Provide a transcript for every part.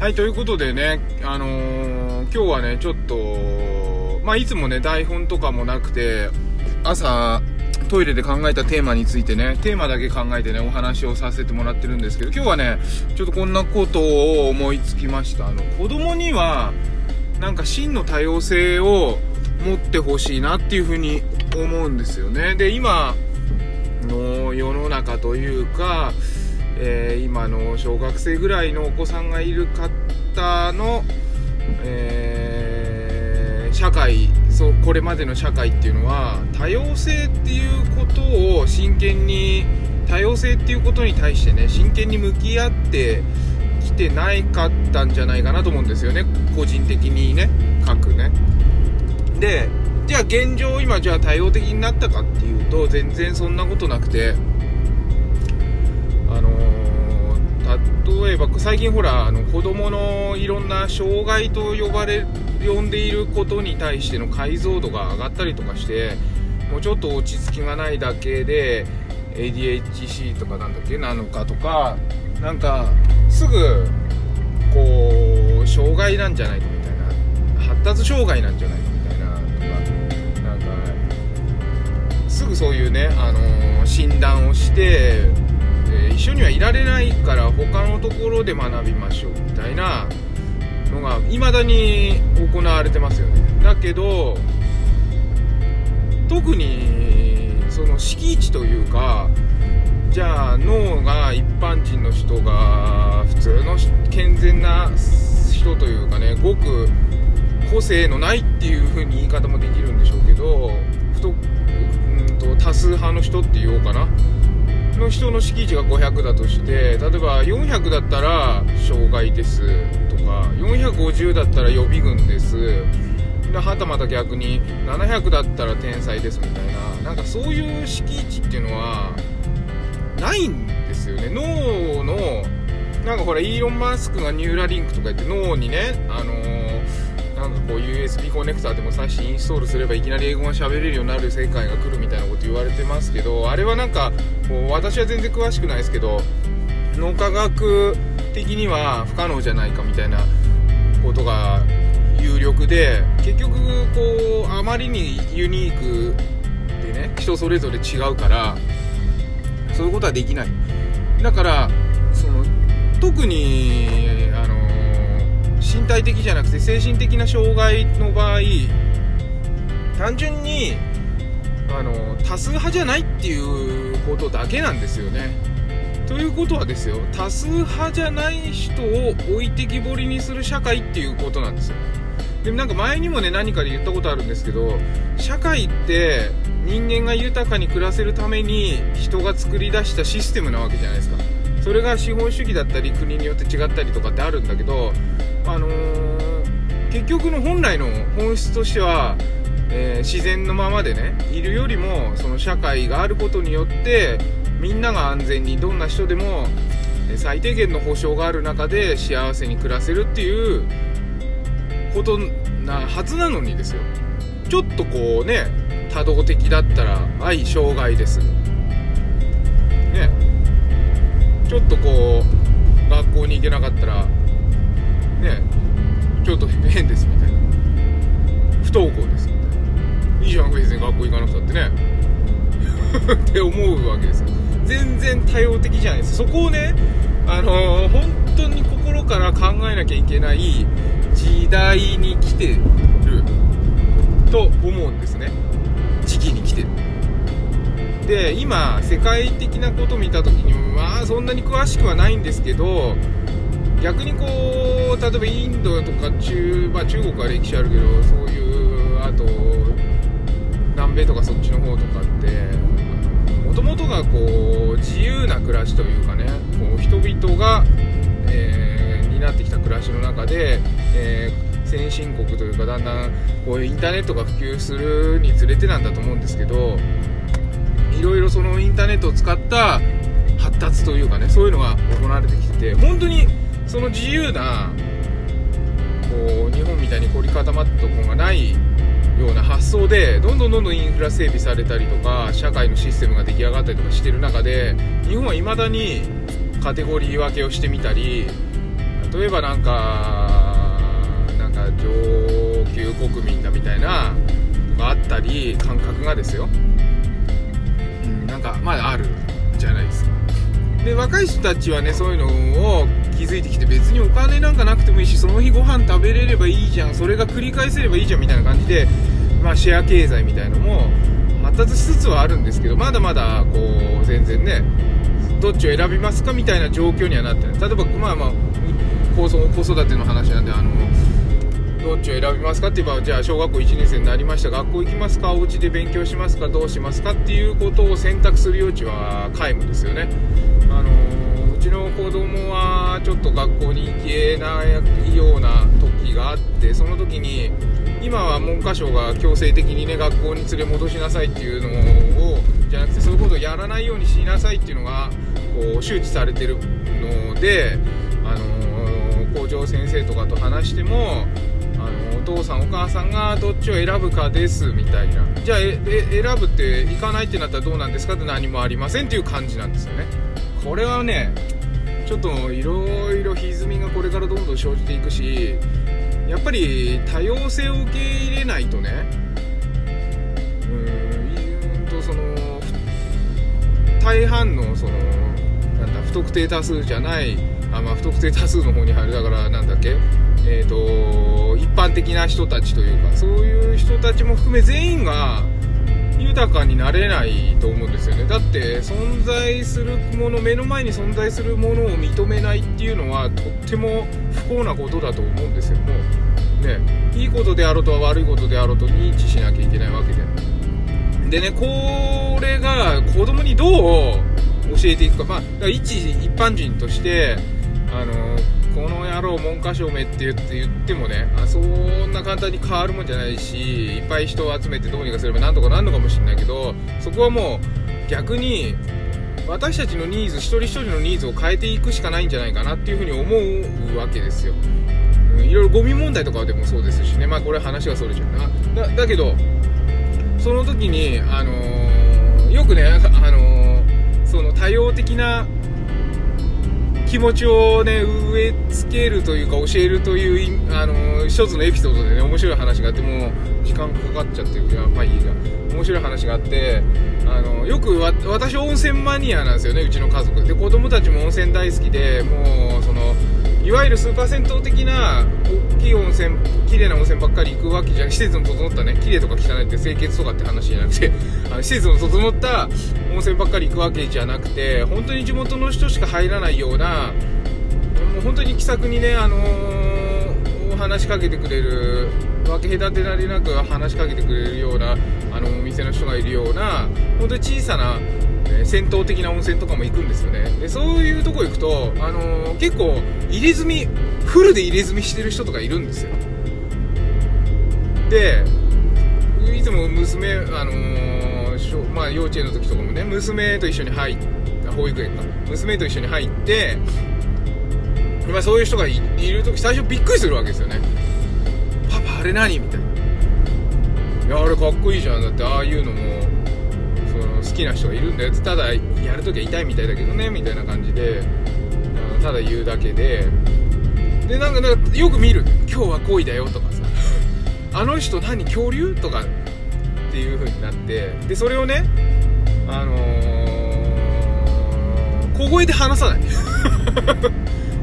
はい、ということでね、あのー今日はね、ちょっと、まあ、いつもね、台本とかもなくて、朝、トイレで考えたテーマについてね、テーマだけ考えてね、お話をさせてもらってるんですけど、今日はね、ちょっとこんなことを思いつきました。あの、子供には、なんか真の多様性を持ってほしいなっていうふうに思うんですよね。で、今の世の中というか、えー今の小学生ぐらいのお子さんがいる方の、えー社会そうこれまでの社会っていうのは多様性っていうことを真剣に多様性っていうことに対してね真剣に向き合ってきてないかったんじゃないかなと思うんですよね。個人的にね書くね。でじゃあ現状今じゃあ多様的になったかっていうと全然そんなことなくて。最近ほらあの子供のいろんな障害と呼ばれ呼んでいることに対しての解像度が上がったりとかしてもうちょっと落ち着きがないだけで ADHD とかなんだっけなのかとかなんかすぐこう障害なんじゃないかみたいな発達障害なんじゃないかみたいなとかなんかすぐそういうね、あの診断をして、ー一緒にはいられないから他のところで学びましょうみたいなのが未だに行われてますよね。だけど特にその敷地というかじゃあ脳が一般人の人が普通の健全な人というかねごく個性のないっていう風に言い方もできるんでしょうけどふとうんと多数派の人って言おうかな。の人の敷地が500だとして例えば400だったら障害ですとか450だったら予備軍です。ではたまた逆に700だったら天才ですみたいな。なんかそういう敷地っていうのはないんですよね。脳のなんかほらイーロン・マスクがニューラリンクとか言って脳にねあのなんかこう USB コネクターでもさしてインストールすればいきなり英語が喋れるようになる世界が来るみたいなこと言われてますけどあれはなんかこう私は全然詳しくないですけど脳科学的には不可能じゃないかみたいなことが有力で結局こうあまりにユニークでね人それぞれ違うからそういうことはできない。だからその特に身体的じゃなくて精神的な障害の場合単純にあの多数派じゃないっていうことだけなんですよね。ということはですよ多数派じゃない人を置いてきぼりにする社会っていうことなんですよ。でもなんか前にもね何かで言ったことあるんですけど社会って人間が豊かに暮らせるために人が作り出したシステムなわけじゃないですか。それが資本主義だったり国によって違ったりとかってあるんだけどあのー結局の本来の本質としては、えー自然のままでねいるよりもその社会があることによってみんなが安全にどんな人でも最低限の保障がある中で幸せに暮らせるっていうことなはずなのにですよ。ちょっとこうね多動的だったら「はい障害です」ちょっとこう学校に行けなかったらねちょっと変ですみたいな。不登校ですみたいな。いいじゃん別に学校行かなくたってね。って思うわけですよ。全然多様的じゃないです。そこをねあのー本当に心から考えなきゃいけない時代に来てると思うんですね。時期に来てる。で今世界的なこと見た時にまあそんなに詳しくはないんですけど逆にこう例えばインドとか中,、まあ、中国は歴史あるけどそういうあと南米とかそっちの方とかってもともとがこう自由な暮らしというかねこう人々が、えー担ってきた暮らしの中で、えー先進国というかだんだんこういうインターネットが普及するにつれてなんだと思うんですけどいろいろそのインターネットを使った発達というかねそういうのが行われてきてて本当にその自由なこう日本みたいに凝り固まったところがないような発想でどんどんどんどんインフラ整備されたりとか社会のシステムが出来上がったりとかしてる中で日本は未だにカテゴリー分けをしてみたり例えばなんかなんか上級国民だみたいなのがあったり感覚がですよ、なんかまだあるじゃないですか。で若い人たちはねそういうのを気づいてきて別にお金なんかなくてもいいしその日ご飯食べれればいいじゃんそれが繰り返せればいいじゃんみたいな感じで、まあ、シェア経済みたいのも発達しつつはあるんですけどまだまだこう全然ねどっちを選びますかみたいな状況にはなってない。例えばまあまあ子育ての話なんであのどっちを選びますかって言えばじゃあ小学校1年生になりました学校行きますかお家で勉強しますかどうしますかっていうことを選択する余地は皆無ですよね。あのうちの子供はちょっと学校に行けないような時があってその時に今は文科省が強制的にね学校に連れ戻しなさいっていうのをじゃなくてそういうことをやらないようにしなさいっていうのがこう周知されてるのであの校長先生とかと話してもお父さんお母さんがどっちを選ぶかですみたいな。じゃあ選ぶって行かないってなったらどうなんですかって何もありませんっていう感じなんですよね。これはねちょっといろいろ歪みがこれからどんどん生じていくしやっぱり多様性を受け入れないとねうーんとその大半のそのなんだ不特定多数じゃないあ、まあ、不特定多数の方に入るだからなんだっけえーと、一般的な人たちというかそういう人たちも含め全員が豊かになれないと思うんですよね。だって存在するもの目の前に存在するものを認めないっていうのはとっても不幸なことだと思うんですよ。もうねいいことであろうとは悪いことであろうと認知しなきゃいけないわけででねこれが子供にどう教えていくか。まあ一一般人としてあのこの野郎文科省めって言って言ってもねあそんな簡単に変わるもんじゃないしいっぱい人を集めてどうにかすればなんとかなるのかもしれないけどそこはもう逆に私たちのニーズ一人一人のニーズを変えていくしかないんじゃないかなっていうふうに思うわけですよ、うん、いろいろゴミ問題とかでもそうですしね。まあこれ話がそれちゃうな。だだけどその時にあのー、よくねあのー、その多様的な気持ちをね植え付けるというか教えるというあの一つのエピソードでね面白い話があってもう時間かかっちゃってるけどまあいいや。面白い話があってあのよく私温泉マニアなんですよねうちの家族。で子供たちも温泉大好きでもうそのいわゆるスーパー銭湯的な大きい温泉綺麗な温泉ばっかり行くわけじゃ施設の整ったね綺麗とか汚いって清潔とかって話じゃなくてあの施設の整った温泉ばっかり行くわけじゃなくて本当に地元の人しか入らないようなもう本当に気さくにねあのー、話しかけてくれる分け隔てられなく話しかけてくれるようなあのお店の人がいるような本当に小さなえ戦闘的な温泉とかも行くんですよね。でそういうとこ行くと、あのー、結構入れ墨フルで入れ墨してる人とかいるんですよ。でいつも娘、あのー、まあ、幼稚園の時とかもね娘と一緒に入って保育園か。娘と一緒に入ってま、そういう人がいる時最初びっくりするわけですよねパパあれ何？みたいないやあれかっこいいじゃん。だってああいうのもきな人がいるんだよただやるときは痛いみたいだけどねみたいな感じでうんただ言うだけで。でなんかなんかよく見る。今日は恋だよとかさ。あの人何恐竜とかっていう風になって。でそれをねあのー、小声で話さない。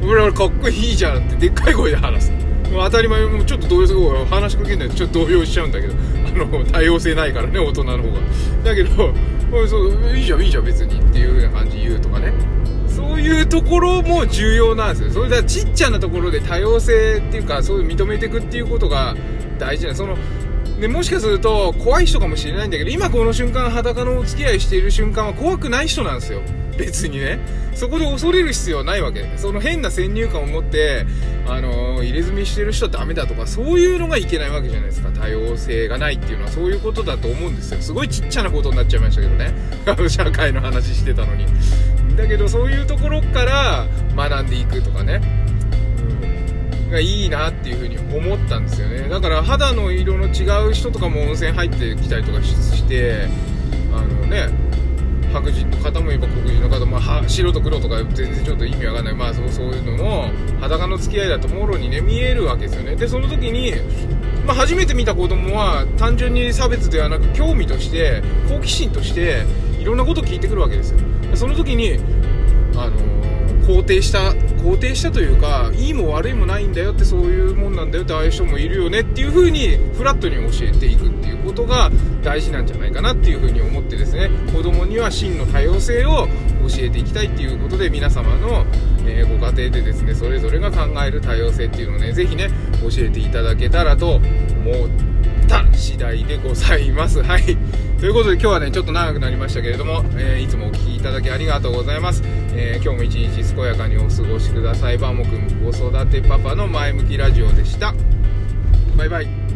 俺はかっこいいじゃんってでっかい声で話す。もう当たり前もうちょっと動揺すごい話しかけないとちょっと動揺しちゃうんだけど。あの多様性ないからね大人の方が。だけどそういいじゃんいいじゃん別にっていう風な感じ言うとかね。そういうところも重要なんですよ。それだちっちゃなところで多様性っていうかそういう認めていくっていうことが大事なそのでもしかすると怖い人かもしれないんだけど今この瞬間裸のお付き合いしている瞬間は怖くない人なんですよ。別にね。そこで恐れる必要はないわけ。その変な先入観を持ってあの入れ墨してる人はダメだとかそういうのがいけないわけじゃないですか。多様性がないっていうのはそういうことだと思うんですよ。すごいちっちゃなことになっちゃいましたけどね。社会の話してたのに。だけどそういうところから学んでいくとかね。がいいなっていうふうに思ったんですよね。だから肌の色の違う人とかも温泉入ってきたりとかしてあのね白人の方もいれば黒人の方も、まあ、白と黒とか全然ちょっと意味わかんない、まあ、そうそういうのも裸の付き合いだともろにね見えるわけですよね。でその時に、まあ、初めて見た子供は単純に差別ではなく興味として好奇心としていろんなことを聞いてくるわけですよ。その時にあの肯定した肯定したというかいいも悪いもないんだよってそういうもんなんだよってああいう人もいるよねっていう風にフラットに教えていくっていうことが大事なんじゃないかなっていう風に思ってですね子供には真の多様性を教えていきたいっていうことで皆様の、えー、ご家庭でですねそれぞれが考える多様性っていうのをねぜひね教えていただけたらと思った次第でございます。はい。ということで今日はねちょっと長くなりましたけれども、えー、いつもお聴きいただきありがとうございます、えー、今日も一日健やかにお過ごしください。バモくん子育てパパの前向きラジオでした。バイバイ。